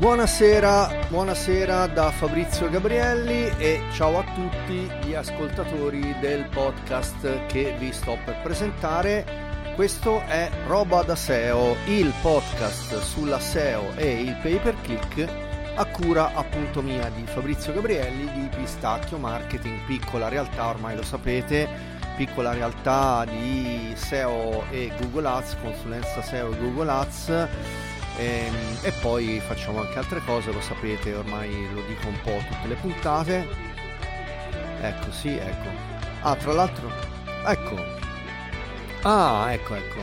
Buonasera, buonasera da Fabrizio Gabrielli e ciao a tutti gli ascoltatori del podcast che vi sto per presentare. Questo è Roba da SEO, il podcast sulla SEO e il pay per click a cura appunto mia di Fabrizio Gabrielli di Pistacchio Marketing, piccola realtà, ormai lo sapete, piccola realtà di SEO e Google Ads, consulenza SEO e Google Ads e, ehm, e, poi facciamo anche altre cose, lo sapete, ormai lo dico un po' tutte le puntate. Ecco, sì, ecco. Ah, tra l'altro, ecco. Ah, ecco, ecco.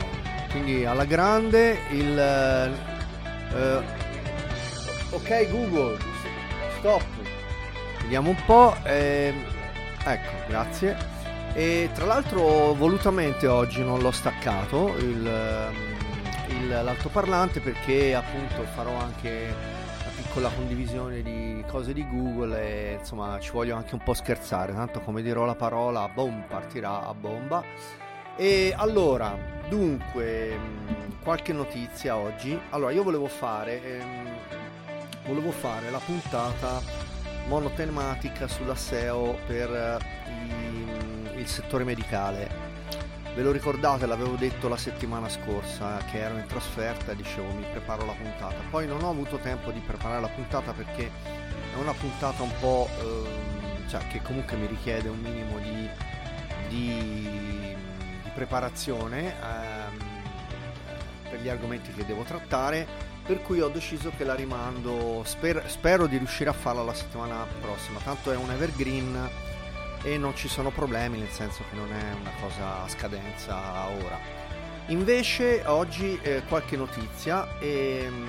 Quindi alla grande il... Eh, ok Google, stop. Vediamo un po'. Eh, ecco, grazie. E tra l'altro volutamente oggi non l'ho staccato il ehm, il, l'altoparlante perché appunto farò anche una piccola condivisione di cose di Google e insomma ci voglio anche un po' scherzare, tanto come dirò la parola boom partirà a bomba. E allora, dunque, mm, qualche notizia oggi. Allora, io volevo fare, ehm, volevo fare la puntata monotematica sulla SEO per eh, il settore medicale Ve lo ricordate, l'avevo detto la settimana scorsa che ero in trasferta e dicevo mi preparo la puntata. Poi non ho avuto tempo di preparare la puntata perché è una puntata un po' ehm, cioè che comunque mi richiede un minimo di, di, di preparazione ehm, per gli argomenti che devo trattare. Per cui ho deciso che la rimando. Sper, spero di riuscire a farla la settimana prossima. Tanto è un evergreen e non ci sono problemi, nel senso che non è una cosa a scadenza ora. Invece oggi eh, qualche notizia e mm,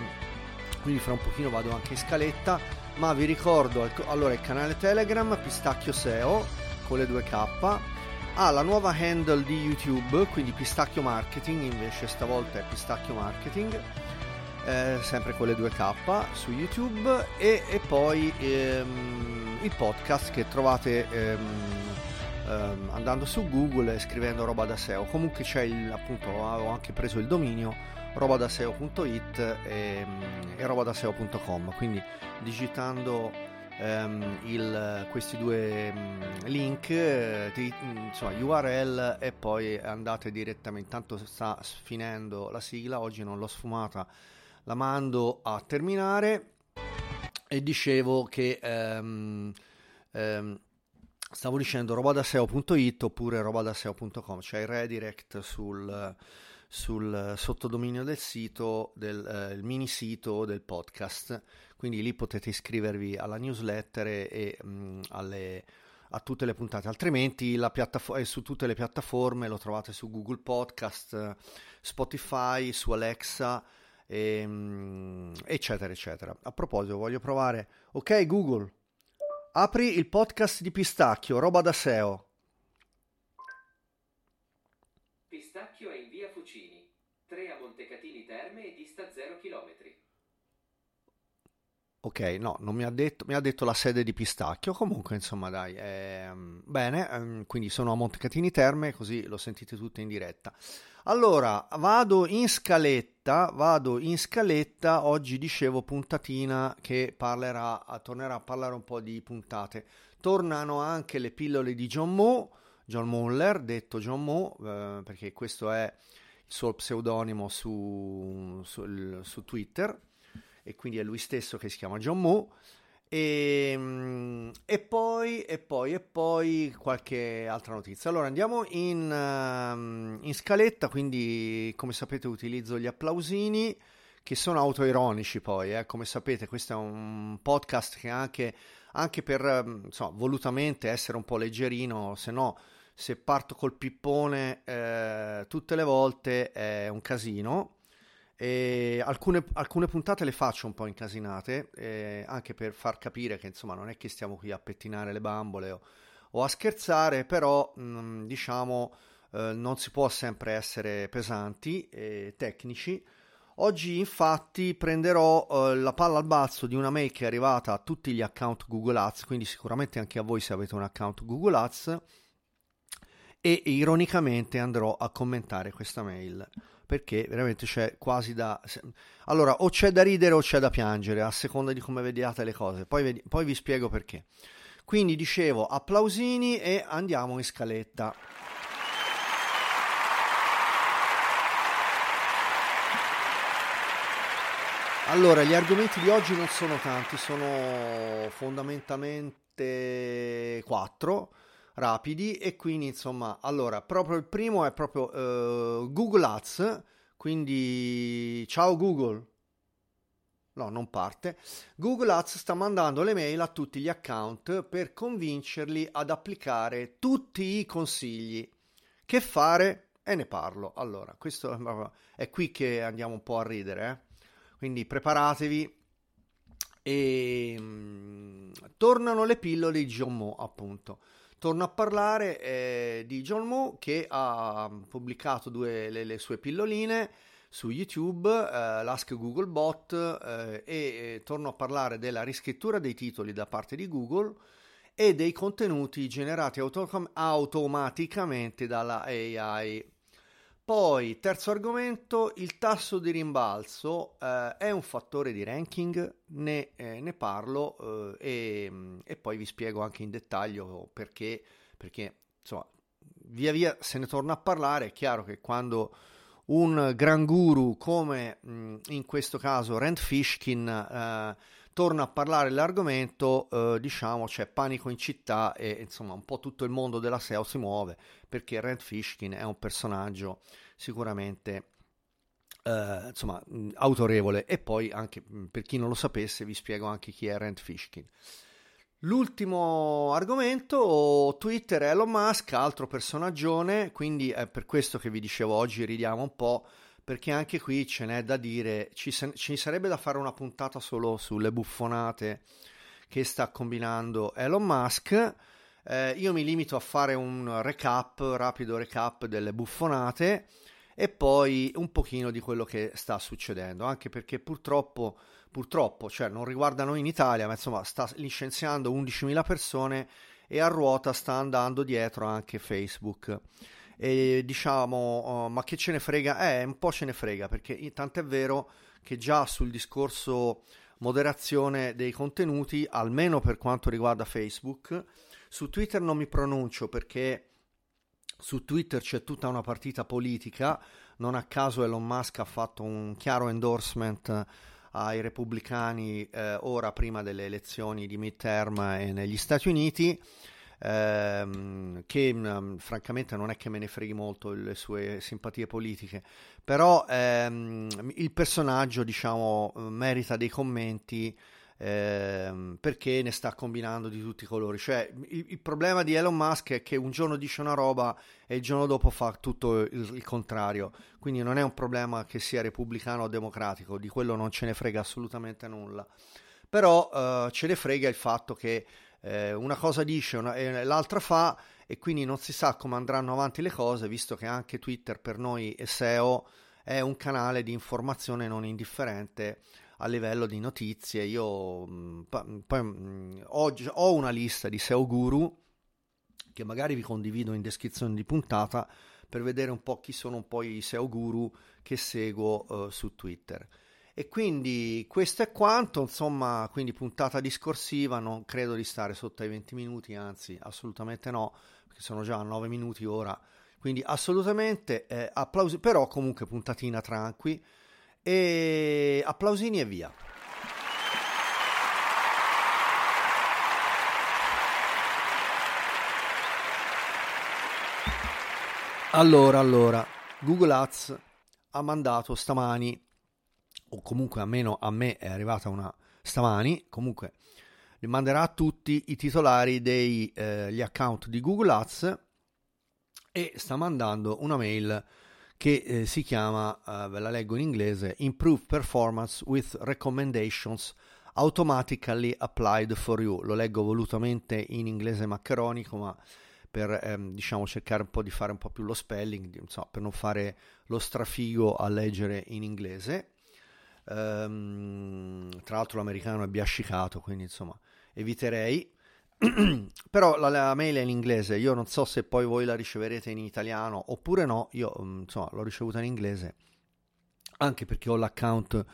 quindi fra un pochino vado anche in scaletta, ma vi ricordo allora il canale Telegram Pistacchio SEO con le 2K ha la nuova handle di YouTube, quindi Pistacchio Marketing, invece stavolta è Pistacchio Marketing, eh, sempre con le 2K su YouTube e, e poi ehm, il podcast che trovate ehm, ehm, andando su Google e scrivendo roba da SEO. Comunque c'è il, appunto, ho anche preso il dominio robadaseo.it e, e robadaseo.com, quindi digitando ehm, il, questi due mm, link, eh, di, insomma URL e poi andate direttamente, tanto sta finendo la sigla, oggi non l'ho sfumata, la mando a terminare. E dicevo che ehm, ehm, stavo dicendo robadaseo.it oppure robadaseo.com, cioè il redirect sul, sul sottodominio del sito, del eh, mini sito del podcast. Quindi lì potete iscrivervi alla newsletter e, mh, alle, a tutte le puntate, altrimenti la piattafo- è su tutte le piattaforme, lo trovate su Google Podcast, Spotify, su Alexa ehm, eccetera, eccetera. A proposito, voglio provare. Ok, Google, apri il podcast di Pistacchio, roba da SEO. Pistacchio è in via Fucini, 3 a Montecatini Terme e dista 0 km. Ok, no, non mi ha detto, mi ha detto la sede di Pistacchio, comunque insomma dai, ehm, bene, ehm, quindi sono a Montecatini Terme, così lo sentite tutte in diretta. Allora, vado in scaletta, vado in scaletta, oggi dicevo puntatina che parlerà, tornerà a parlare un po' di puntate. Tornano anche le pillole di John Moe, John Muller, detto John Moe, eh, perché questo è il suo pseudonimo su, su, su Twitter e quindi è lui stesso che si chiama John Moe e, ehm, e, poi, e, poi, e poi qualche altra notizia. Allora andiamo in, uh, in scaletta, quindi come sapete utilizzo gli applausini che sono autoironici poi, eh. come sapete questo è un podcast che anche, anche per insomma, volutamente essere un po' leggerino, se no se parto col pippone eh, tutte le volte è un casino e alcune, alcune, puntate le faccio un po' incasinate, eh, anche per far capire che insomma non è che stiamo qui a pettinare le bambole o, o a scherzare, però mh, mm, diciamo eh, non si può sempre essere pesanti e tecnici. Oggi infatti prenderò eh, la palla al balzo di una mail che è arrivata a tutti gli account Google Ads, quindi sicuramente anche a voi se avete un account Google Ads, e ironicamente andrò a commentare questa mail perché veramente c'è quasi da... Allora, o c'è da ridere o c'è da piangere, a seconda di come vediate le cose. Poi, vedi... Poi vi spiego perché. Quindi dicevo, applausini e andiamo in scaletta. Allora, gli argomenti di oggi non sono tanti, sono fondamentalmente quattro rapidi e quindi insomma, allora, proprio il primo è proprio uh, Google Ads, quindi ciao Google. No, non parte. Google Ads sta mandando le mail a tutti gli account per convincerli ad applicare tutti i consigli. Che fare? E ne parlo. Allora, questo è qui che andiamo un po' a ridere, eh? Quindi preparatevi e mh, tornano le pillole di John Moe, appunto. Torno a parlare eh, di John Moe che ha pubblicato due, le, le sue pilloline su YouTube, eh, l'Ask Google Bot eh, e eh, torno a parlare della riscrittura dei titoli da parte di Google e dei contenuti generati autom- automaticamente dalla AI. Poi, terzo argomento, il tasso di rimbalzo eh, è un fattore di ranking, ne, eh, ne parlo eh, e, e, poi vi spiego anche in dettaglio perché, perché insomma, via via se ne torna a parlare, è chiaro che quando un gran guru come mh, in questo caso Rand Fishkin eh, torna a parlare dell'argomento, eh, diciamo c'è panico in città e insomma un po' tutto il mondo della SEO si muove perché Rand Fishkin è un personaggio sicuramente eh, insomma autorevole e poi anche per chi non lo sapesse vi spiego anche chi è Rand Fishkin. L'ultimo argomento, Twitter, Elon Musk, altro personaggione, quindi è per questo che vi dicevo oggi ridiamo un po' perché anche qui ce n'è da dire, ci, ci sarebbe da fare una puntata solo sulle buffonate che sta combinando Elon Musk. Eh, io mi limito a fare un recap, rapido recap delle buffonate e poi un pochino di quello che sta succedendo, anche perché purtroppo, purtroppo, cioè non riguarda noi in Italia, ma insomma sta licenziando 11.000 persone e a ruota sta andando dietro anche Facebook e diciamo oh, ma che ce ne frega? Eh, un po' ce ne frega perché tanto è vero che già sul discorso moderazione dei contenuti, almeno per quanto riguarda Facebook, su Twitter non mi pronuncio perché su Twitter c'è tutta una partita politica, non a caso Elon Musk ha fatto un chiaro endorsement ai repubblicani eh, ora prima delle elezioni di midterm negli Stati Uniti ehm, che mh, mm, francamente non è che me ne freghi molto le sue simpatie politiche, però ehm, il personaggio diciamo merita dei commenti ehm, perché ne sta combinando di tutti i colori. Cioè, il, il, problema di Elon Musk è che un giorno dice una roba e il giorno dopo fa tutto il, il, contrario. Quindi non è un problema che sia repubblicano o democratico, di quello non ce ne frega assolutamente nulla. Però eh, ce ne frega il fatto che eh, una cosa dice una, e l'altra fa e quindi non si sa come andranno avanti le cose, visto che anche Twitter per noi e SEO è un canale di informazione non indifferente a livello di notizie. Io mm, poi mm, oggi ho una lista di SEO guru che magari vi condivido in descrizione di puntata per vedere un po' chi sono un po' i SEO guru che seguo uh, su Twitter. E quindi questo è quanto, insomma, quindi puntata discorsiva, non credo di stare sotto ai 20 minuti, anzi assolutamente no, perché sono già a 9 minuti ora, quindi assolutamente eh, applausi, però comunque puntatina tranqui e applausini e via. Allora, allora, Google Ads ha mandato stamani o comunque almeno a me è arrivata una stamani, comunque li manderà a tutti i titolari degli eh, account di Google Ads e sta mandando una mail che eh, si chiama, eh, ve la leggo in inglese, Improve Performance with Recommendations Automatically Applied for You. Lo leggo volutamente in inglese maccheronico, ma per ehm, diciamo cercare un po' di fare un po' più lo spelling, insomma, per non fare lo strafigo a leggere in inglese. Um, tra l'altro l'americano è biascicato, quindi insomma eviterei. Però la, la, mail è in inglese, io non so se poi voi la riceverete in italiano oppure no, io mm, insomma l'ho ricevuta in inglese anche perché ho l'account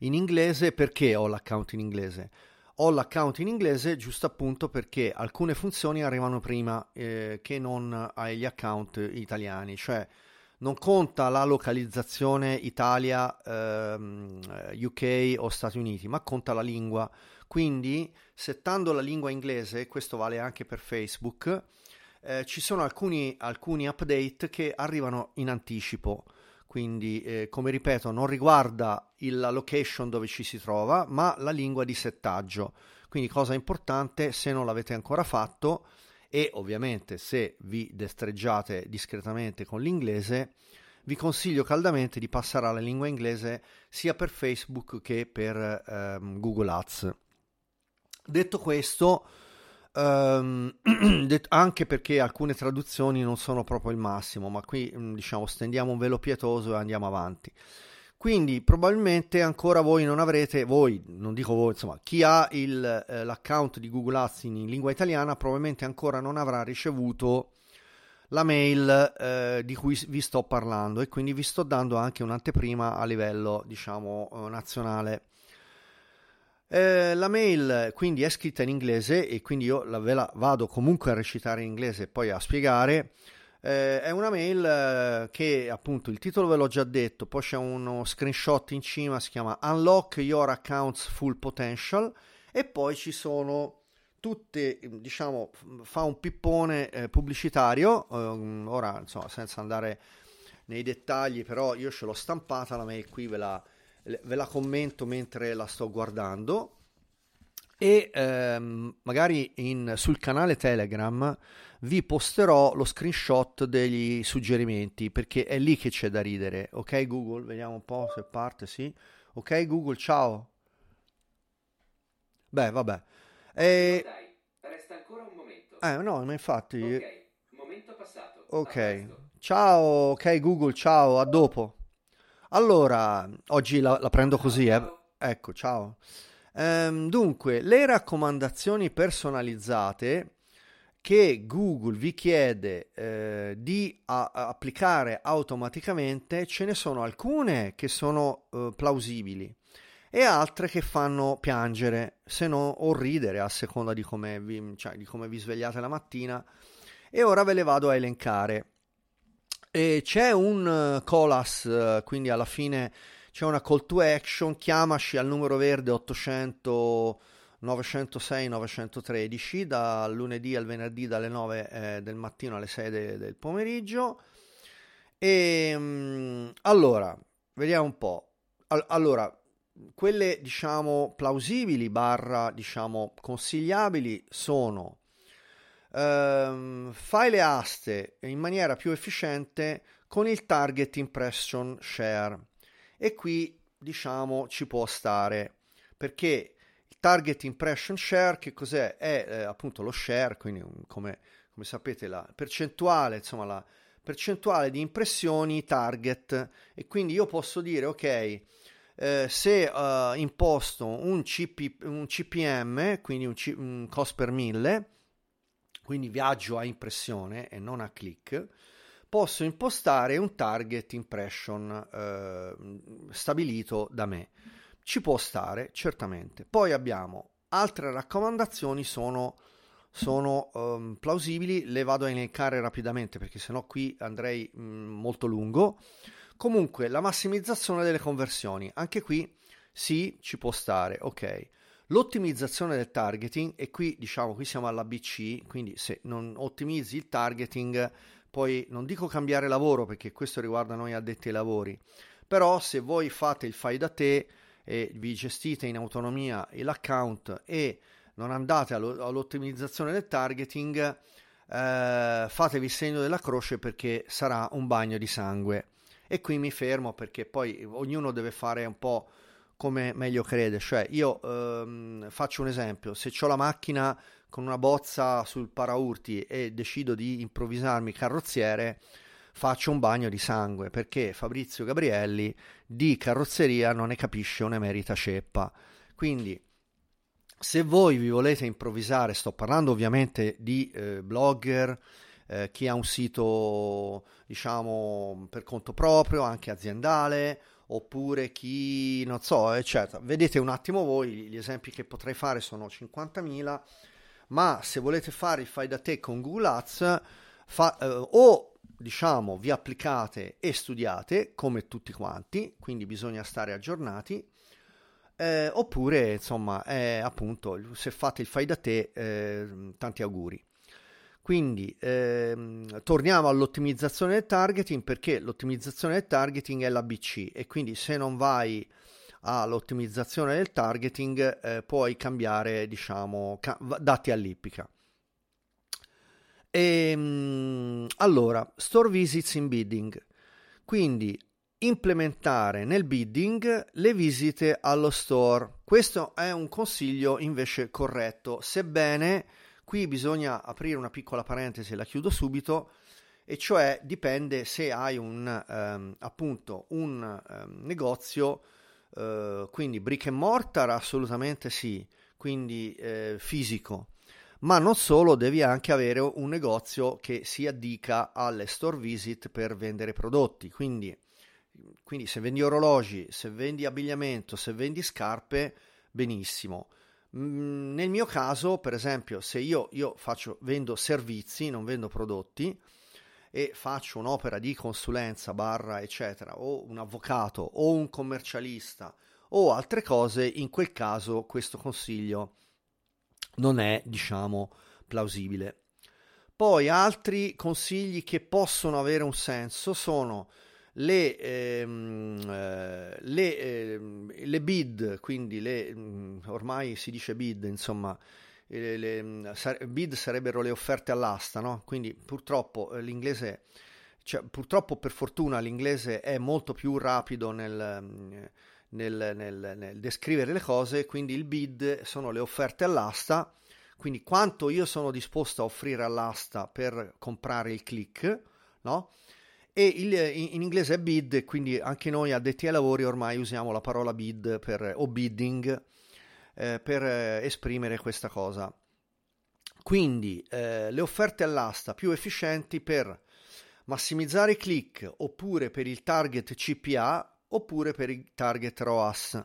in inglese. Perché ho l'account in inglese? Ho l'account in inglese giusto appunto perché alcune funzioni arrivano prima eh, che non agli account italiani, cioè non conta la localizzazione Italia, ehm, UK o Stati Uniti, ma conta la lingua. Quindi, settando la lingua inglese, questo vale anche per Facebook, eh, ci sono alcuni, alcuni update che arrivano in anticipo quindi eh, come ripeto non riguarda la location dove ci si trova ma la lingua di settaggio quindi cosa importante se non l'avete ancora fatto e ovviamente se vi destreggiate discretamente con l'inglese vi consiglio caldamente di passare alla lingua inglese sia per Facebook che per ehm, Google Ads detto questo Um, anche perché alcune traduzioni non sono proprio il massimo, ma qui diciamo stendiamo un velo pietoso e andiamo avanti. Quindi probabilmente ancora voi non avrete, voi, non dico voi, insomma, chi ha il, eh, l'account di Google Ads in, in, lingua italiana probabilmente ancora non avrà ricevuto la mail eh, di cui vi sto parlando e quindi vi sto dando anche un'anteprima a livello, diciamo, eh, nazionale. Eh, la mail quindi è scritta in inglese e quindi io la, ve la vado comunque a recitare in inglese e poi a spiegare. Eh, è una mail eh, che appunto il titolo ve l'ho già detto, poi c'è uno screenshot in cima, si chiama Unlock Your Accounts Full Potential e poi ci sono tutte, diciamo, fa un pippone eh, pubblicitario, ehm, ora insomma senza andare nei dettagli, però io ce l'ho stampata la mail qui, ve la ve la commento mentre la sto guardando. E ehm, magari in, sul canale Telegram vi posterò lo screenshot degli suggerimenti perché è lì che c'è da ridere. Ok Google, vediamo un po' se parte, sì. Ok Google, ciao. Beh, vabbè. E... Dai, resta ancora un momento. Eh, no, ma infatti... Ok, momento passato. Ok. Ciao, ok Google, ciao, a dopo. Allora, oggi la, la prendo così, eh. Ecco, ciao. Ehm, dunque, le raccomandazioni personalizzate che Google vi chiede eh, di a, applicare automaticamente, ce ne sono alcune che sono eh, plausibili e altre che fanno piangere, se no o ridere a seconda di come vi, cioè, di come vi svegliate la mattina. E ora ve le vado a elencare. E c'è un uh, colas, uh, quindi alla fine c'è una call to action, chiamaci al numero verde 800 906 913 dal lunedì al venerdì dalle 9 eh, del mattino alle 6 de- del pomeriggio. E um, allora, vediamo un po'. All- allora, quelle diciamo plausibili barra diciamo consigliabili sono ehm, fai le aste in maniera più efficiente con il target impression share e qui diciamo ci può stare perché target impression share che cos'è? È eh, appunto lo share, quindi come, come sapete la percentuale, insomma la percentuale di impressioni target e quindi io posso dire ok eh, se uh, imposto un, CP, un CPM, quindi un, C, un cost per mille, quindi viaggio a impressione e non a click, posso impostare un target impression eh, stabilito da me. Ci può stare, certamente. Poi abbiamo altre raccomandazioni, sono, sono um, plausibili, le vado a elencare rapidamente perché sennò qui andrei mh, mm, molto lungo. Comunque, la massimizzazione delle conversioni, anche qui sì, ci può stare, ok. L'ottimizzazione del targeting, e qui diciamo qui siamo all'ABC, quindi se non ottimizzi il targeting, poi non dico cambiare lavoro perché questo riguarda noi addetti ai lavori, però se voi fate il fai da te e vi gestite in autonomia l'account e non andate all'ottimizzazione del targeting, eh, fatevi il segno della croce perché sarà un bagno di sangue. E qui mi fermo perché poi ognuno deve fare un po' come meglio crede. Cioè, io ehm, faccio un esempio: se ho la macchina con una bozza sul paraurti e decido di improvvisarmi carrozziere, faccio un bagno di sangue perché Fabrizio Gabrielli di carrozzeria non ne capisce un'emerita ceppa. Quindi, se voi vi volete improvvisare, sto parlando ovviamente di eh, blogger. Eh, chi ha un sito diciamo per conto proprio, anche aziendale, oppure chi, non so, eccetera. Vedete un attimo voi, gli esempi che potrei fare sono 50.000, ma se volete fare il fai da te con Google Ads, fa, eh, o diciamo vi applicate e studiate come tutti quanti, quindi bisogna stare aggiornati, eh, oppure insomma, eh, appunto, se fate il fai da te, eh, tanti auguri. Quindi ehm, torniamo all'ottimizzazione del targeting perché l'ottimizzazione del targeting è l'ABC e quindi se non vai all'ottimizzazione del targeting eh, puoi cambiare diciamo ca- dati all'ippica. E, ehm, allora, store visits in bidding. Quindi implementare nel bidding le visite allo store. Questo è un consiglio invece corretto, sebbene Qui bisogna aprire una piccola parentesi, la chiudo subito, e cioè dipende se hai un, ehm, appunto un ehm, negozio, eh, quindi brick and mortar assolutamente sì, quindi eh, fisico, ma non solo, devi anche avere un negozio che si addica alle store visit per vendere prodotti, quindi, quindi se vendi orologi, se vendi abbigliamento, se vendi scarpe, benissimo. Mm, nel mio caso, per esempio, se io, io faccio, vendo servizi, non vendo prodotti, e faccio un'opera di consulenza barra eccetera o un avvocato o un commercialista o altre cose in quel caso questo consiglio non è diciamo plausibile poi altri consigli che possono avere un senso sono le, ehm, eh, le, ehm, le, bid, quindi le, mm, ormai si dice bid, insomma, le, le, mm, bid sarebbero le offerte all'asta, no? Quindi purtroppo eh, l'inglese, cioè, purtroppo per fortuna l'inglese è molto più rapido nel, mm, nel, nel, nel descrivere le cose, quindi il bid sono le offerte all'asta, quindi quanto io sono disposto a offrire all'asta per comprare il click, no? e il, in inglese è bid, quindi anche noi addetti ai lavori ormai usiamo la parola bid per, o bidding eh, per eh, esprimere questa cosa. Quindi eh, le offerte all'asta più efficienti per massimizzare i click oppure per il target CPA oppure per il target ROAS.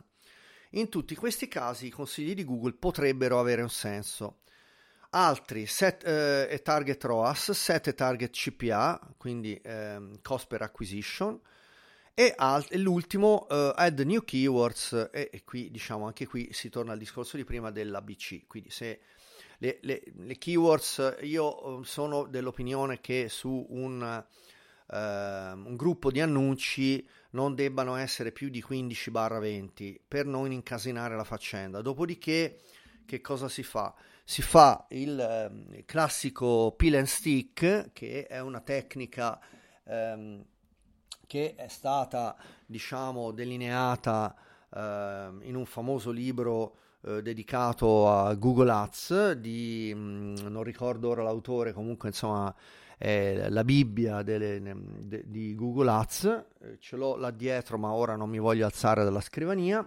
In tutti questi casi i consigli di Google potrebbero avere un senso altri set eh, e target ROAS, set e target CPA, quindi eh, cost per acquisition, e, alt- e l'ultimo uh, add new keywords e, e, qui diciamo anche qui si torna al discorso di prima dell'ABC, quindi se le, le, le keywords io sono dell'opinione che su un, uh, un gruppo di annunci non debbano essere più di 15-20 per non incasinare la faccenda, dopodiché che cosa si fa? si fa il eh, classico peel and stick, che è una tecnica ehm, che è stata, diciamo, delineata eh, in un famoso libro eh, dedicato a Google Ads di, mh, mm, non ricordo ora l'autore, comunque insomma è la Bibbia delle, de, di Google Ads, eh, ce l'ho là dietro ma ora non mi voglio alzare dalla scrivania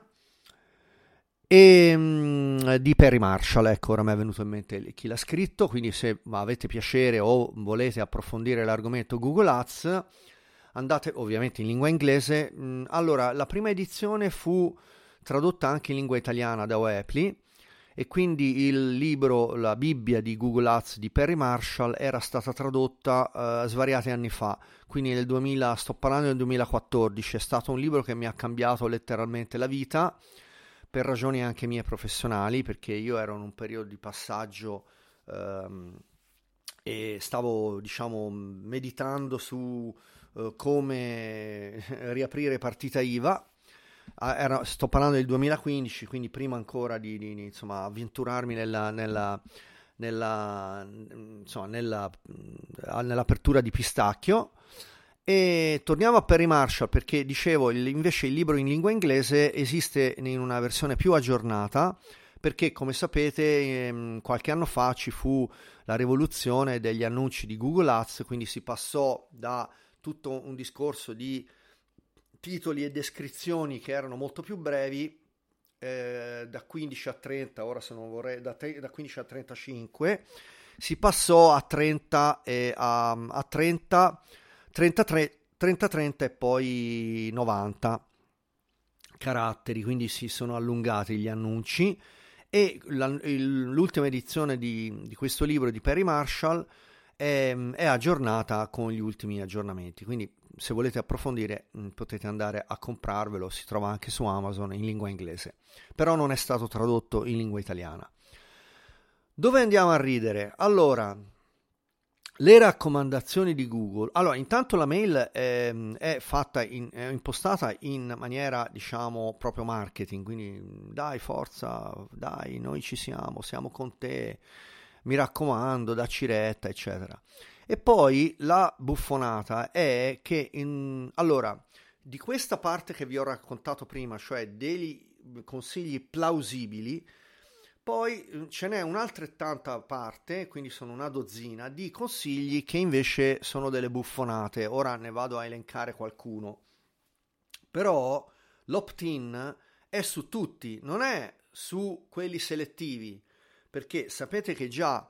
e um, di Perry Marshall, ecco, ora mi è venuto in mente chi l'ha scritto, quindi se avete piacere o volete approfondire l'argomento Google Ads, andate ovviamente in lingua inglese. Mm, allora, la prima edizione fu tradotta anche in lingua italiana da Oepli e quindi il libro, la Bibbia di Google Ads di Perry Marshall era stata tradotta uh, svariati anni fa, quindi nel 2000, sto parlando del 2014, è stato un libro che mi ha cambiato letteralmente la vita per ragioni anche mie professionali, perché io ero in un periodo di passaggio ehm, e stavo, diciamo, meditando su eh, come riaprire partita IVA. Ah, era, sto parlando del 2015, quindi prima ancora di, di insomma, avventurarmi nella, nella, nella, insomma, nella, nell'apertura di Pistacchio. E torniamo a Perry Marshall perché dicevo invece il libro in lingua inglese esiste in una versione più aggiornata perché come sapete ehm, qualche anno fa ci fu la rivoluzione degli annunci di Google Ads, quindi si passò da tutto un discorso di titoli e descrizioni che erano molto più brevi eh, da 15 a 30, ora se non vorrei, da, te, da 15 a 35, si passò a 30 e a, a 30 33, 30, 30 e poi 90. caratteri, quindi si sono allungati gli annunci e la, il, l'ultima edizione di, di, questo libro di Perry Marshall è, è, aggiornata con gli ultimi aggiornamenti, quindi se volete approfondire mh, potete andare a comprarvelo, si trova anche su Amazon in lingua inglese, però non è stato tradotto in lingua italiana. Dove andiamo a ridere? Allora, le raccomandazioni di Google. Allora, intanto la mail è, è fatta, in, è impostata in maniera, diciamo, proprio marketing, quindi dai, forza, dai, noi ci siamo, siamo con te, mi raccomando, dacci retta, eccetera. E poi la buffonata è che, in, allora, di questa parte che vi ho raccontato prima, cioè dei consigli plausibili, poi mm, ce n'è un'altrettanta parte, quindi sono una dozzina, di consigli che invece sono delle buffonate. Ora ne vado a elencare qualcuno. Però l'opt-in è su tutti, non è su quelli selettivi, perché sapete che già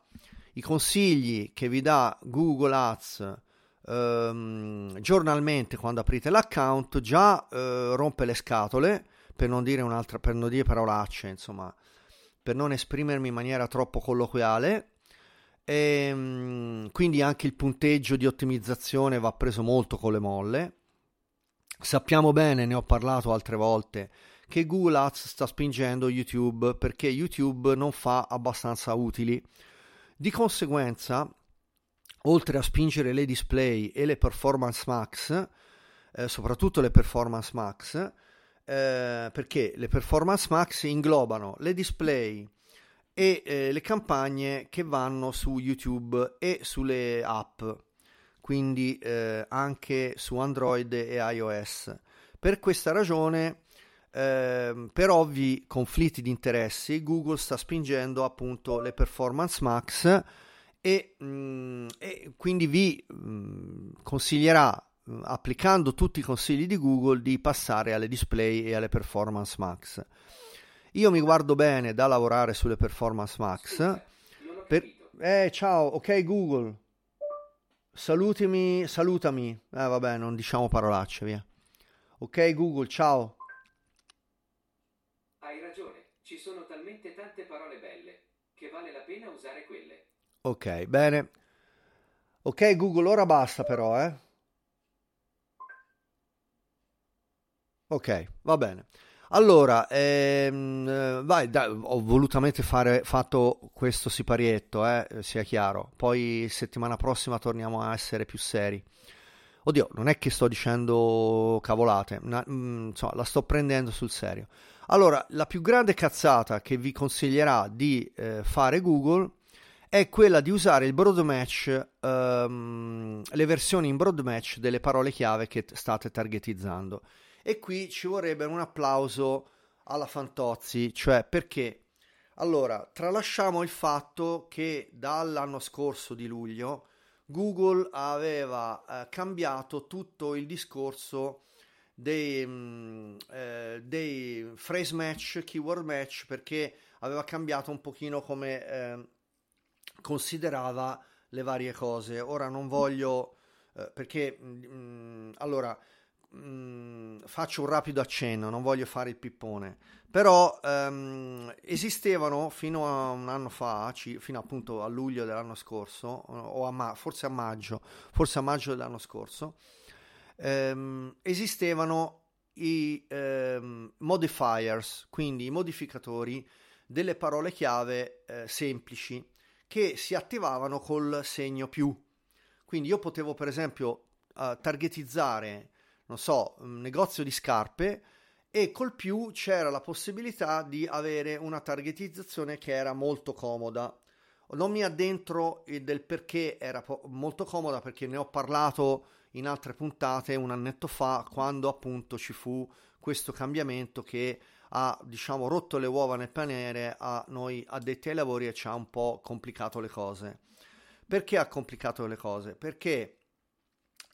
i consigli che vi dà Google Ads ehm, giornalmente quando aprite l'account già eh, rompe le scatole, per non dire un'altra, per non dire parolacce, insomma per non esprimermi in maniera troppo colloquiale. E, ehm, quindi anche il punteggio di ottimizzazione va preso molto con le molle. Sappiamo bene, ne ho parlato altre volte, che Google Ads sta spingendo YouTube perché YouTube non fa abbastanza utili. Di conseguenza, oltre a spingere le display e le performance max, eh, soprattutto le performance max, eh, perché le performance max inglobano le display e eh, le campagne che vanno su YouTube e sulle app, quindi eh, anche su Android e iOS. Per questa ragione, ehm, per ovvi conflitti di interessi, Google sta spingendo appunto le performance max e, mh, mm, e quindi vi mh, mm, consiglierà applicando tutti i consigli di Google di passare alle display e alle performance max. Io mi guardo bene da lavorare sulle performance max. Per... Eh, ciao, ok Google. Salutami, salutami. Eh, vabbè, non diciamo parolacce, via. Ok Google, ciao. Ci sono talmente tante parole belle che vale la pena usare quelle. Ok, bene. Ok Google, ora basta però, eh. Ok, va bene. Allora, ehm, vai, dai, ho volutamente fare, fatto questo siparietto, eh, sia chiaro. Poi settimana prossima torniamo a essere più seri. Oddio, non è che sto dicendo cavolate, na, mh, mm, insomma, la sto prendendo sul serio. Allora, la più grande cazzata che vi consiglierà di eh, fare Google è quella di usare il broad match, ehm, le versioni in broad match delle parole chiave che state targetizzando. E qui ci vorrebbe un applauso alla Fantozzi, cioè perché? Allora, tralasciamo il fatto che dall'anno scorso di luglio Google aveva eh, cambiato tutto il discorso dei, mh, mm, eh, dei, phrase match, keyword match, perché aveva cambiato un pochino come eh, considerava le varie cose. Ora non voglio, eh, perché mh, mm, allora Mm, faccio un rapido accenno, non voglio fare il pippone, però um, esistevano fino a un anno fa, ci, fino appunto a luglio dell'anno scorso, o a ma- forse a maggio, forse a maggio dell'anno scorso, um, esistevano i um, modifiers, quindi i modificatori delle parole chiave eh, semplici che si attivavano col segno più. Quindi io potevo per esempio uh, targetizzare non so, un negozio di scarpe e col più c'era la possibilità di avere una targetizzazione che era molto comoda. Non mi addentro del perché era po- molto comoda perché ne ho parlato in altre puntate un annetto fa quando appunto ci fu questo cambiamento che ha diciamo rotto le uova nel paniere a noi addetti ai lavori e ci ha un po' complicato le cose. Perché ha complicato le cose? Perché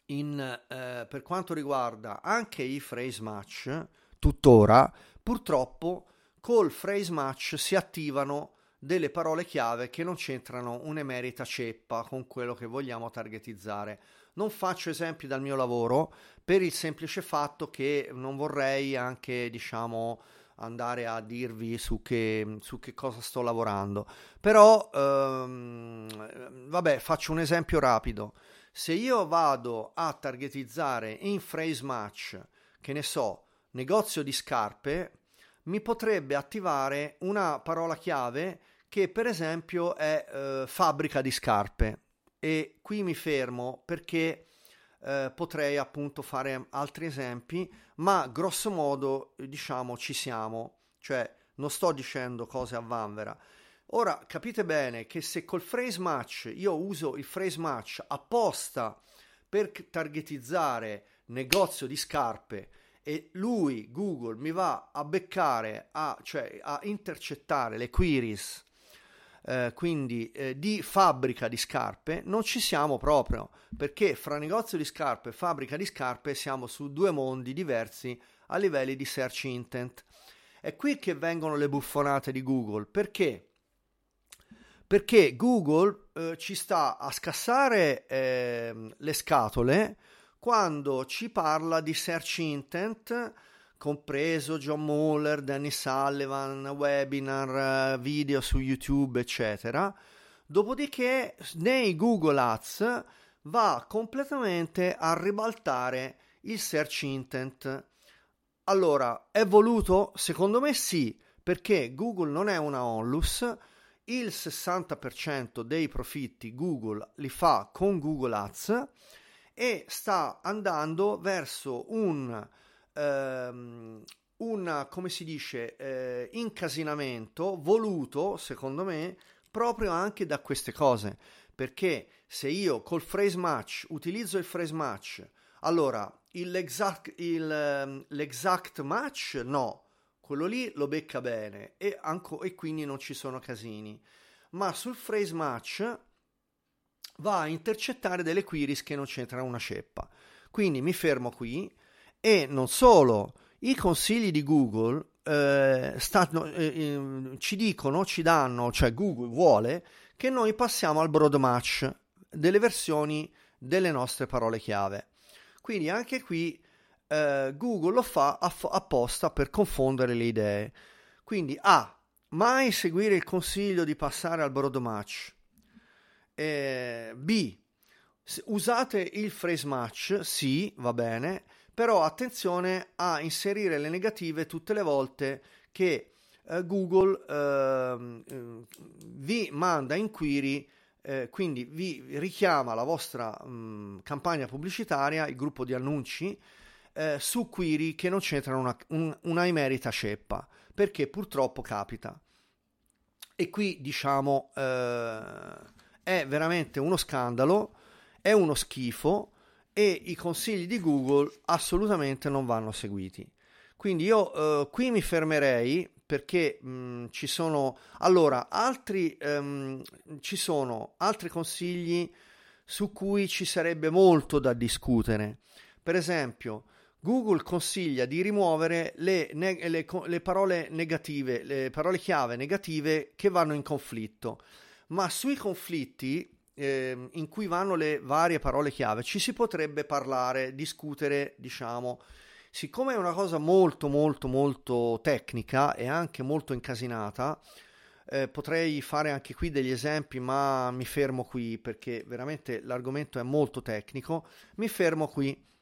in, eh, per quanto riguarda anche i phrase match, tuttora, purtroppo col phrase match si attivano delle parole chiave che non c'entrano un'emerita ceppa con quello che vogliamo targetizzare. Non faccio esempi dal mio lavoro per il semplice fatto che non vorrei anche, diciamo, andare a dirvi su che, su che cosa sto lavorando. Però, ehm, vabbè, faccio un esempio rapido. Se io vado a targetizzare in phrase match, che ne so, negozio di scarpe, mi potrebbe attivare una parola chiave che per esempio è eh, fabbrica di scarpe e qui mi fermo perché eh, potrei appunto fare altri esempi, ma grosso modo diciamo ci siamo, cioè non sto dicendo cose a vanvera. Ora capite bene che se col phrase match io uso il phrase match apposta per targetizzare negozio di scarpe e lui, Google, mi va a beccare, a, cioè a intercettare le queries eh, quindi eh, di fabbrica di scarpe non ci siamo proprio perché fra negozio di scarpe e fabbrica di scarpe siamo su due mondi diversi a livelli di search intent. È qui che vengono le buffonate di Google perché? Perché Google eh, ci sta a scassare ehm, le scatole quando ci parla di search intent compreso John Muller, Danny Sullivan, webinar, video su YouTube, eccetera. Dopodiché nei Google Ads va completamente a ribaltare il search intent. Allora, è voluto? Secondo me sì, perché Google non è una onlus, il 60% dei profitti Google li fa con Google Ads e sta andando verso un ehm, un, come si dice, eh, incasinamento voluto, secondo me, proprio anche da queste cose. Perché se io col phrase match utilizzo il phrase match, allora l'exact, il, ehm, l'exact match no, quello lì lo becca bene e, anco, e quindi non ci sono casini. Ma sul phrase match va a intercettare delle queries che non c'entrano una ceppa. Quindi mi fermo qui e non solo, i consigli di Google eh, stanno, eh, eh, ci dicono, ci danno, cioè Google vuole che noi passiamo al broad match delle versioni delle nostre parole chiave. Quindi anche qui eh, Google lo fa aff- apposta per confondere le idee. Quindi A. Mai seguire il consiglio di passare al broad match. Eh, B. Usate il phrase match, sì, va bene, però attenzione a inserire le negative tutte le volte che eh, Google eh, vi manda inquiry eh, quindi vi richiama la vostra mh, campagna pubblicitaria, il gruppo di annunci, eh, su query che non c'entrano una, un, una emerita ceppa, perché purtroppo capita. E qui diciamo eh, è veramente uno scandalo, è uno schifo, e i consigli di Google assolutamente non vanno seguiti. Quindi io eh, qui mi fermerei perché mh, mm, ci sono allora altri, um, ci sono altri consigli su cui ci sarebbe molto da discutere. Per esempio, Google consiglia di rimuovere le, ne- le, le parole negative, le parole chiave negative che vanno in conflitto. Ma sui conflitti eh, in cui vanno le varie parole chiave ci si potrebbe parlare, discutere, diciamo. Siccome è una cosa molto molto molto tecnica e anche molto incasinata, eh, potrei fare anche qui degli esempi, ma mi fermo qui perché veramente l'argomento è molto tecnico. Mi fermo qui.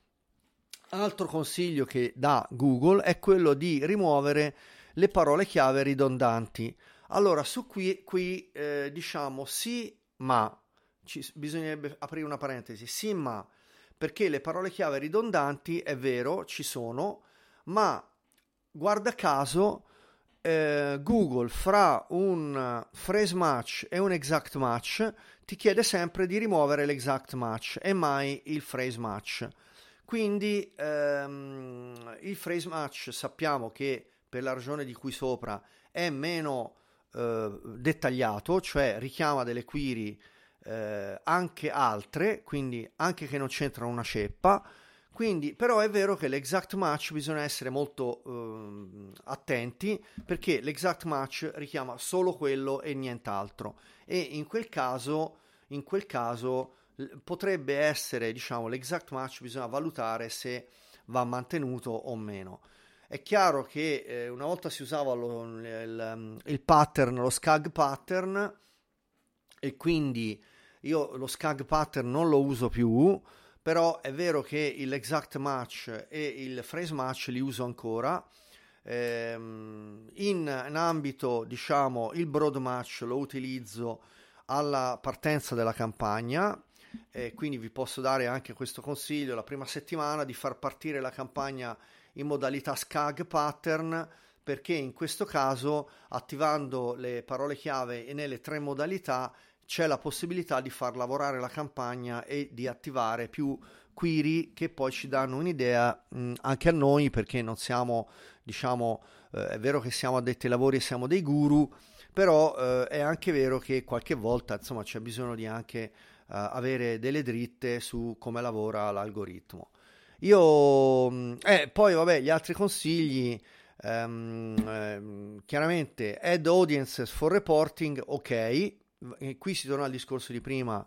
Altro consiglio che dà Google è quello di rimuovere le parole chiave ridondanti. Allora, su qui, qui eh, diciamo sì, ma ci, bisognerebbe aprire una parentesi, sì ma, perché le parole chiave ridondanti, è vero, ci sono, ma guarda caso eh, Google fra un phrase match e un exact match ti chiede sempre di rimuovere l'exact match e mai il phrase match. Quindi ehm, il phrase match sappiamo che per la ragione di cui sopra è meno eh, dettagliato, cioè richiama delle query eh, anche altre, quindi anche che non c'entrano una ceppa, Quindi, però è vero che l'exact match bisogna essere molto eh, attenti perché l'exact match richiama solo quello e nient'altro. E in quel caso, in quel caso potrebbe essere, diciamo, l'exact match bisogna valutare se va mantenuto o meno. È chiaro che eh, una volta si usava lo, il, il pattern, lo scag pattern, e quindi io lo scag pattern non lo uso più però è vero che l'exact match e il phrase match li uso ancora. Ehm, in, in, ambito, diciamo, il broad match lo utilizzo alla partenza della campagna. E quindi vi posso dare anche questo consiglio la prima settimana di far partire la campagna in modalità SCAG pattern perché in questo caso attivando le parole chiave e nelle tre modalità c'è la possibilità di far lavorare la campagna e di attivare più query che poi ci danno un'idea mh, anche a noi perché non siamo diciamo eh, è vero che siamo addetti ai lavori e siamo dei guru però eh, è anche vero che qualche volta insomma c'è bisogno di anche eh, avere delle dritte su come lavora l'algoritmo. Io eh, poi vabbè gli altri consigli Um, um, chiaramente add audiences for reporting ok qui si torna al discorso di prima,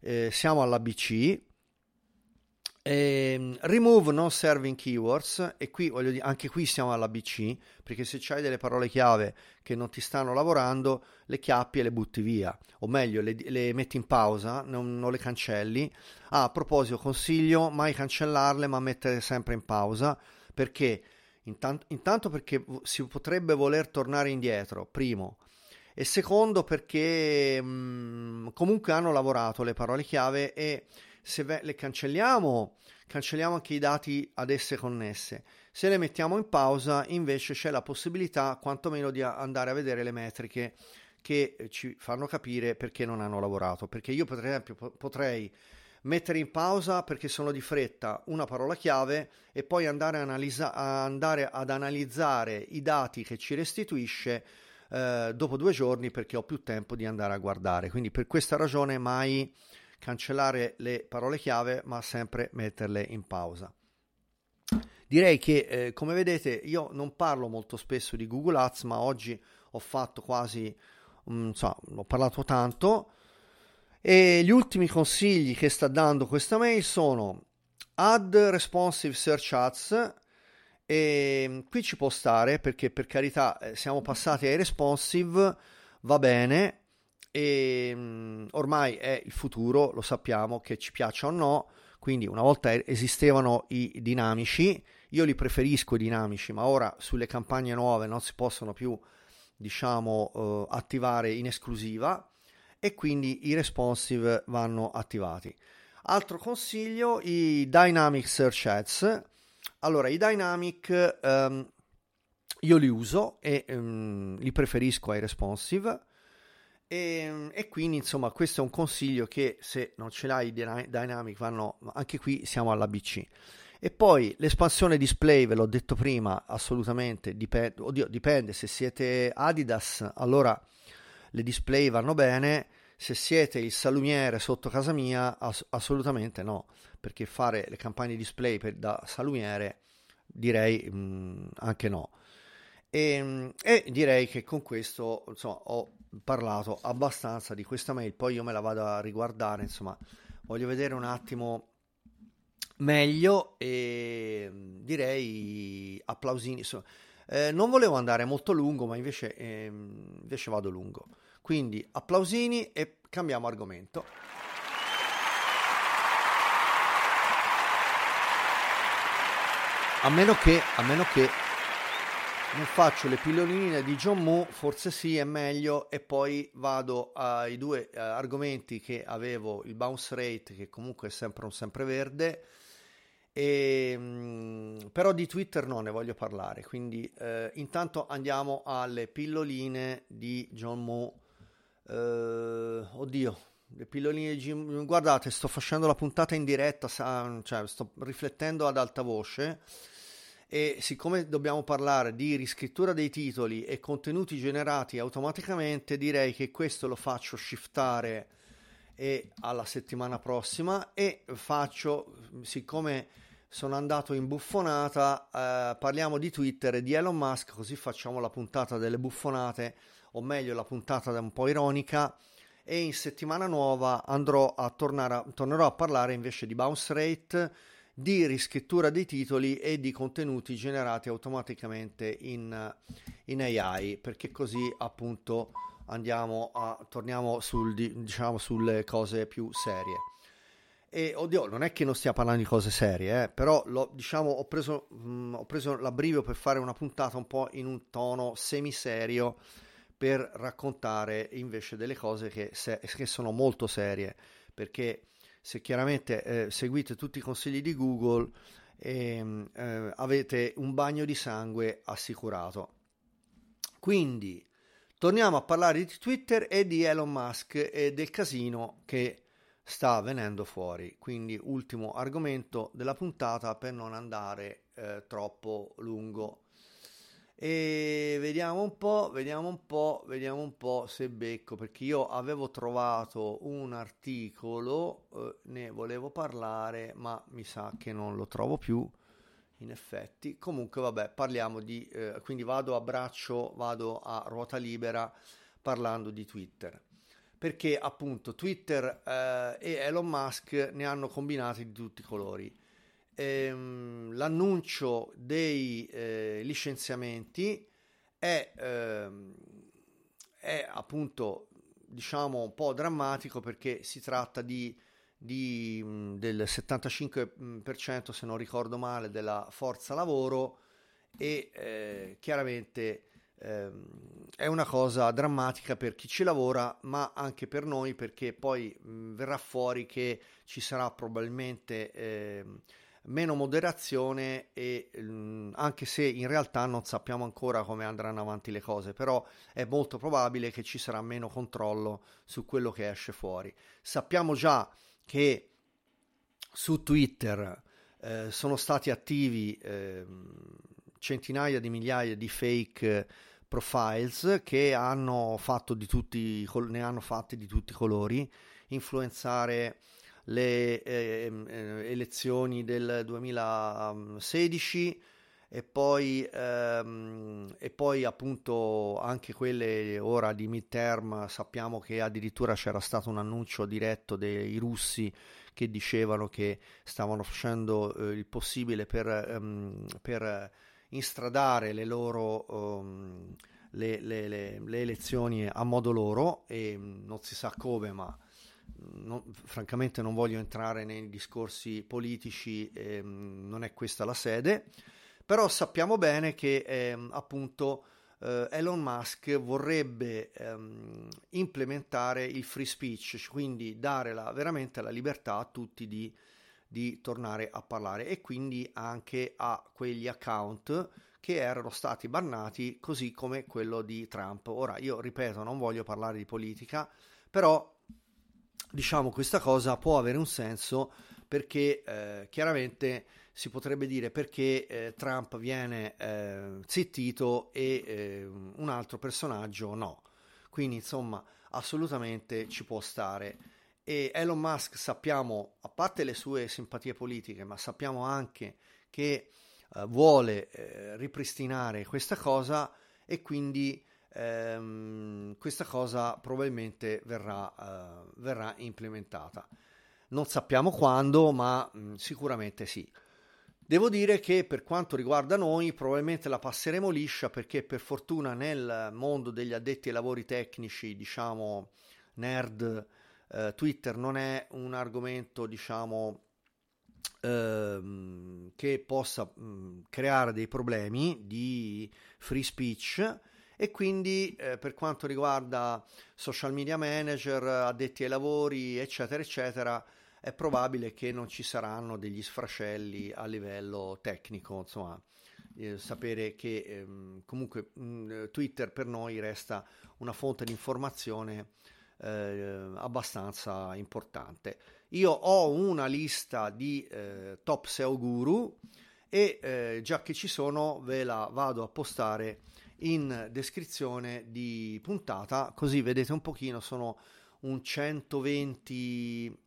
eh, siamo all'ABC, eh, remove non serving keywords e qui voglio dire, anche qui siamo all'ABC perché se c'hai delle parole chiave che non ti stanno lavorando le chiappi e le butti via. O meglio le, le metti in pausa non, non, le cancelli. Ah, a proposito consiglio mai cancellarle ma mettere sempre in pausa perché intanto, intanto perché si potrebbe voler tornare indietro primo. E secondo perché mh, mm, comunque hanno lavorato le parole chiave e se le cancelliamo, cancelliamo anche i dati ad esse connesse. Se le mettiamo in pausa, invece c'è la possibilità quantomeno di andare a vedere le metriche che ci fanno capire perché non hanno lavorato. Perché io per esempio potrei mettere in pausa perché sono di fretta una parola chiave e poi andare, analisa- andare ad analizzare i dati che ci restituisce eh, dopo due giorni perché ho più tempo di andare a guardare. Quindi per questa ragione mai cancellare le parole chiave, ma sempre metterle in pausa. Direi che, eh, come vedete, io non parlo molto spesso di Google Ads, ma oggi ho fatto quasi, um, so, ho parlato tanto. E gli ultimi consigli che sta dando questa mail sono Add Responsive Search Ads e mm, qui ci può stare perché per carità eh, siamo passati ai responsive, va bene, e mm, ormai è il futuro, lo sappiamo che ci piaccia o no, quindi una volta esistevano i dinamici, io li preferisco i dinamici, ma ora sulle campagne nuove non si possono più diciamo uh, attivare in esclusiva e quindi i responsive vanno attivati. Altro consiglio, i Dynamic Search Ads allora, i Dynamic um, io li uso e um, li preferisco ai responsive e, e, quindi insomma questo è un consiglio che se non ce l'hai Dynamic vanno anche qui siamo all'ABC. E poi l'espansione display, ve l'ho detto prima, assolutamente dipende, oddio, dipende se siete Adidas, allora le display vanno bene, se siete il salumiere sotto casa mia, ass- assolutamente no perché fare le campagne display per, da salumiere direi mh, mm, anche no. E, mm, e, direi che con questo insomma, ho parlato abbastanza di questa mail, poi io me la vado a riguardare, insomma, voglio vedere un attimo meglio e mm, direi applausini. Insomma, eh, non volevo andare molto lungo, ma invece, eh, invece vado lungo. Quindi applausini e cambiamo argomento. A meno che, a meno che non faccio le pilloline di John Moo, forse sì, è meglio, e poi vado ai due eh, argomenti che avevo, il bounce rate, che comunque è sempre un sempreverde, e, mm, però di Twitter non ne voglio parlare, quindi eh, intanto andiamo alle pilloline di John Moo. Eh, oddio, le pilloline di Jim, guardate, sto facendo la puntata in diretta, cioè sto riflettendo ad alta voce e siccome dobbiamo parlare di riscrittura dei titoli e contenuti generati automaticamente, direi che questo lo faccio shiftare e alla settimana prossima. E faccio, siccome sono andato in buffonata, eh, parliamo di Twitter e di Elon Musk, così facciamo la puntata delle buffonate, o meglio la puntata un po' ironica, e in settimana nuova andrò a tornare a, tornerò a parlare invece di bounce rate, di riscrittura dei titoli e di contenuti generati automaticamente in, in AI, perché così appunto andiamo a, torniamo sul, diciamo, sulle cose più serie. E oddio, non è che non stia parlando di cose serie, eh, però lo, diciamo, ho, preso, mh, mm, ho preso l'abbrivio per fare una puntata un po' in un tono semiserio per raccontare invece delle cose che, se, che sono molto serie, perché se chiaramente eh, seguite tutti i consigli di Google eh, eh, avete un bagno di sangue assicurato. Quindi torniamo a parlare di Twitter e di Elon Musk e del casino che sta venendo fuori. Quindi ultimo argomento della puntata per non andare eh, troppo lungo. E vediamo un po', vediamo un po', vediamo un po' se becco, perché io avevo trovato un articolo, eh, ne volevo parlare, ma mi sa che non lo trovo più. In effetti, comunque, vabbè, parliamo di eh, quindi vado a braccio, vado a ruota libera parlando di Twitter perché appunto Twitter eh, e Elon Musk ne hanno combinati di tutti i colori. Ehm, l'annuncio dei eh, licenziamenti è, ehm, è, appunto diciamo un po' drammatico perché si tratta di, di, mm, del 75% se non ricordo male della forza lavoro e eh, chiaramente Ehm, è una cosa drammatica per chi ci lavora, ma anche per noi perché poi mh, verrà fuori che ci sarà probabilmente eh, meno moderazione e mh, anche se in realtà non sappiamo ancora come andranno avanti le cose, però è molto probabile che ci sarà meno controllo su quello che esce fuori. Sappiamo già che su Twitter eh, sono stati attivi eh, centinaia di migliaia di fake profiles che hanno fatto di tutti, ne hanno fatte di tutti i colori, influenzare le eh, elezioni del 2016 e poi, ehm, e poi appunto anche quelle ora di midterm sappiamo che addirittura c'era stato un annuncio diretto dei russi che dicevano che stavano facendo eh, il possibile per, ehm, per instradare le loro um, le, le, le, le, elezioni a modo loro e non si sa come, ma non, francamente non voglio entrare nei discorsi politici, eh, non è questa la sede, però sappiamo bene che eh, appunto eh, Elon Musk vorrebbe ehm, implementare il free speech, quindi dare la, veramente la libertà a tutti di di tornare a parlare e quindi anche a quegli account che erano stati bannati così come quello di Trump. Ora io ripeto, non voglio parlare di politica, però diciamo questa cosa può avere un senso perché eh, chiaramente si potrebbe dire perché eh, Trump viene eh, zittito e eh, un altro personaggio no. Quindi insomma assolutamente ci può stare. E Elon Musk sappiamo, a parte le sue simpatie politiche, ma sappiamo anche che eh, vuole eh, ripristinare questa cosa e quindi ehm, questa cosa probabilmente verrà, eh, verrà, implementata. Non sappiamo quando, ma mh, mm, sicuramente sì. Devo dire che per quanto riguarda noi probabilmente la passeremo liscia perché per fortuna nel mondo degli addetti ai lavori tecnici, diciamo nerd, eh, Twitter non è un argomento, diciamo, ehm, che possa mh, mm, creare dei problemi di free speech e quindi eh, per quanto riguarda social media manager, addetti ai lavori, eccetera, eccetera, è probabile che non ci saranno degli sfrascelli a livello tecnico, insomma, eh, sapere che ehm, comunque mh, mm, Twitter per noi resta una fonte di informazione eh, abbastanza importante. Io ho una lista di eh, top SEO guru e eh, già che ci sono ve la vado a postare in descrizione di puntata così vedete un pochino sono un 120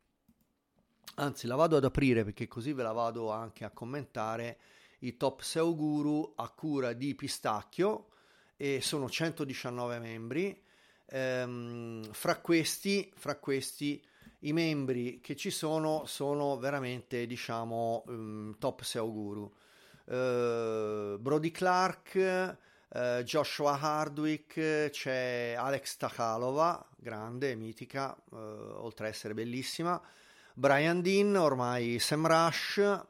anzi la vado ad aprire perché così ve la vado anche a commentare, i top SEO guru a cura di Pistacchio e sono 119 membri. Ehm, fra, questi, fra questi i membri che ci sono sono veramente diciamo um, top SEO guru. Uh, Brody Clark, uh, Joshua Hardwick, c'è Alex Takalova, grande, mitica, uh, oltre a essere bellissima. Brian Dean, ormai Sam Rush,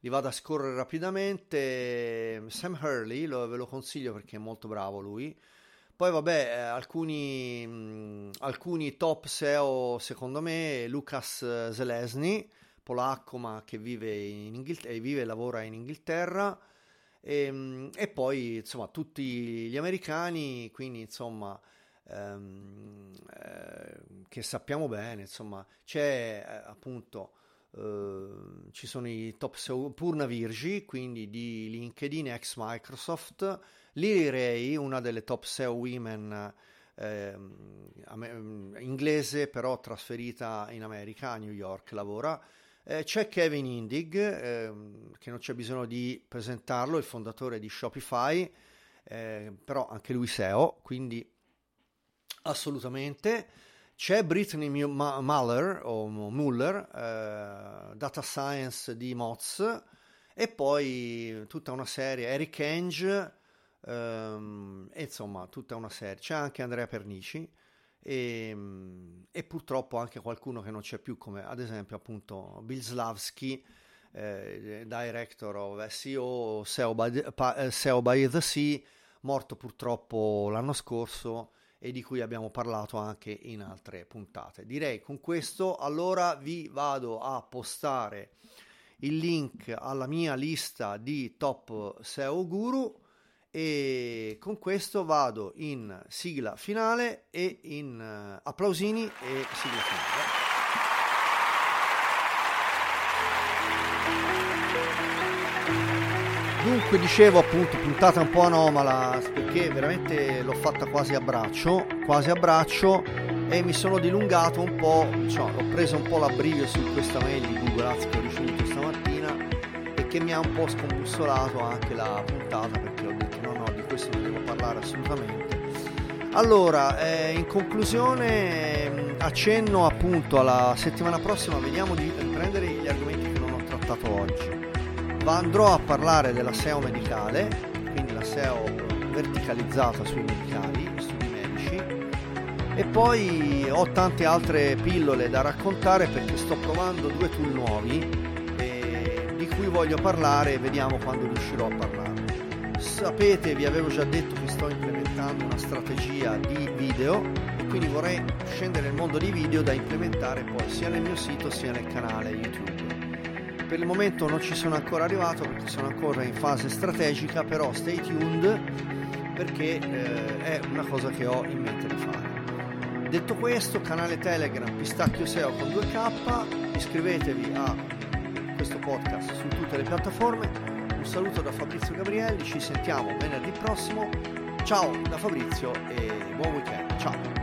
li vado a scorrere rapidamente. Sam Hurley, lo, ve lo consiglio perché è molto bravo lui. Poi vabbè, eh, alcuni, mh, alcuni top SEO secondo me, Lucas Zelesny, polacco ma che vive, in Inghilterra, vive e lavora in Inghilterra. E, mh, e, poi insomma tutti gli americani, quindi insomma ehm, eh, che sappiamo bene, insomma c'è eh, appunto Uh, ci sono i top SEO Purna Virgi, quindi di LinkedIn ex Microsoft, Lily Ray, una delle top SEO women eh, inglese, però trasferita in America, a New York lavora. Eh, c'è Kevin Indig, eh, che non c'è bisogno di presentarlo, il fondatore di Shopify, eh, però anche lui SEO, quindi assolutamente. C'è Brittany Muller, o Muller eh, Data Science di Moz, e poi tutta una serie, Eric Enge, ehm, insomma tutta una serie. C'è anche Andrea Pernici e, e, purtroppo anche qualcuno che non c'è più, come ad esempio appunto Bill Slavsky, eh, Director of SEO, SEO by, the, SEO by the Sea, morto purtroppo l'anno scorso e di cui abbiamo parlato anche in altre puntate. Direi con questo allora vi vado a postare il link alla mia lista di top SEO guru e con questo vado in sigla finale e in uh, applausini e sigla finale. Dunque dicevo appunto puntata un po' anomala perché veramente l'ho fatta quasi a braccio, quasi a braccio e mi sono dilungato un po', cioè, ho preso un po' l'abbrivio su questa mail di Google Ads che ho ricevuto stamattina che mi ha un po' scombussolato anche la puntata perché ho detto no no di questo ne devo parlare assolutamente. Allora, eh, in conclusione accenno appunto alla settimana prossima, vediamo di riprendere gli argomenti che non ho trattato oggi. Andrò a parlare della SEO medicale, quindi la SEO verticalizzata sui medicali, studi medici, e poi ho tante altre pillole da raccontare perché sto provando due tool nuovi cui voglio parlare e vediamo quando riuscirò a parlarne. Sapete, vi avevo già detto che sto implementando una strategia di video e quindi vorrei scendere nel mondo di video da implementare poi sia nel mio sito sia nel canale YouTube per il momento non ci sono ancora arrivato perché sono ancora in fase strategica, però stay tuned perché eh, è una cosa che ho in mente di fare. Detto questo, canale Telegram Pistacchio SEO con 2K, iscrivetevi a questo podcast su tutte le piattaforme. Un saluto da Fabrizio Gabrielli, ci sentiamo venerdì prossimo. Ciao da Fabrizio e buon weekend. Ciao.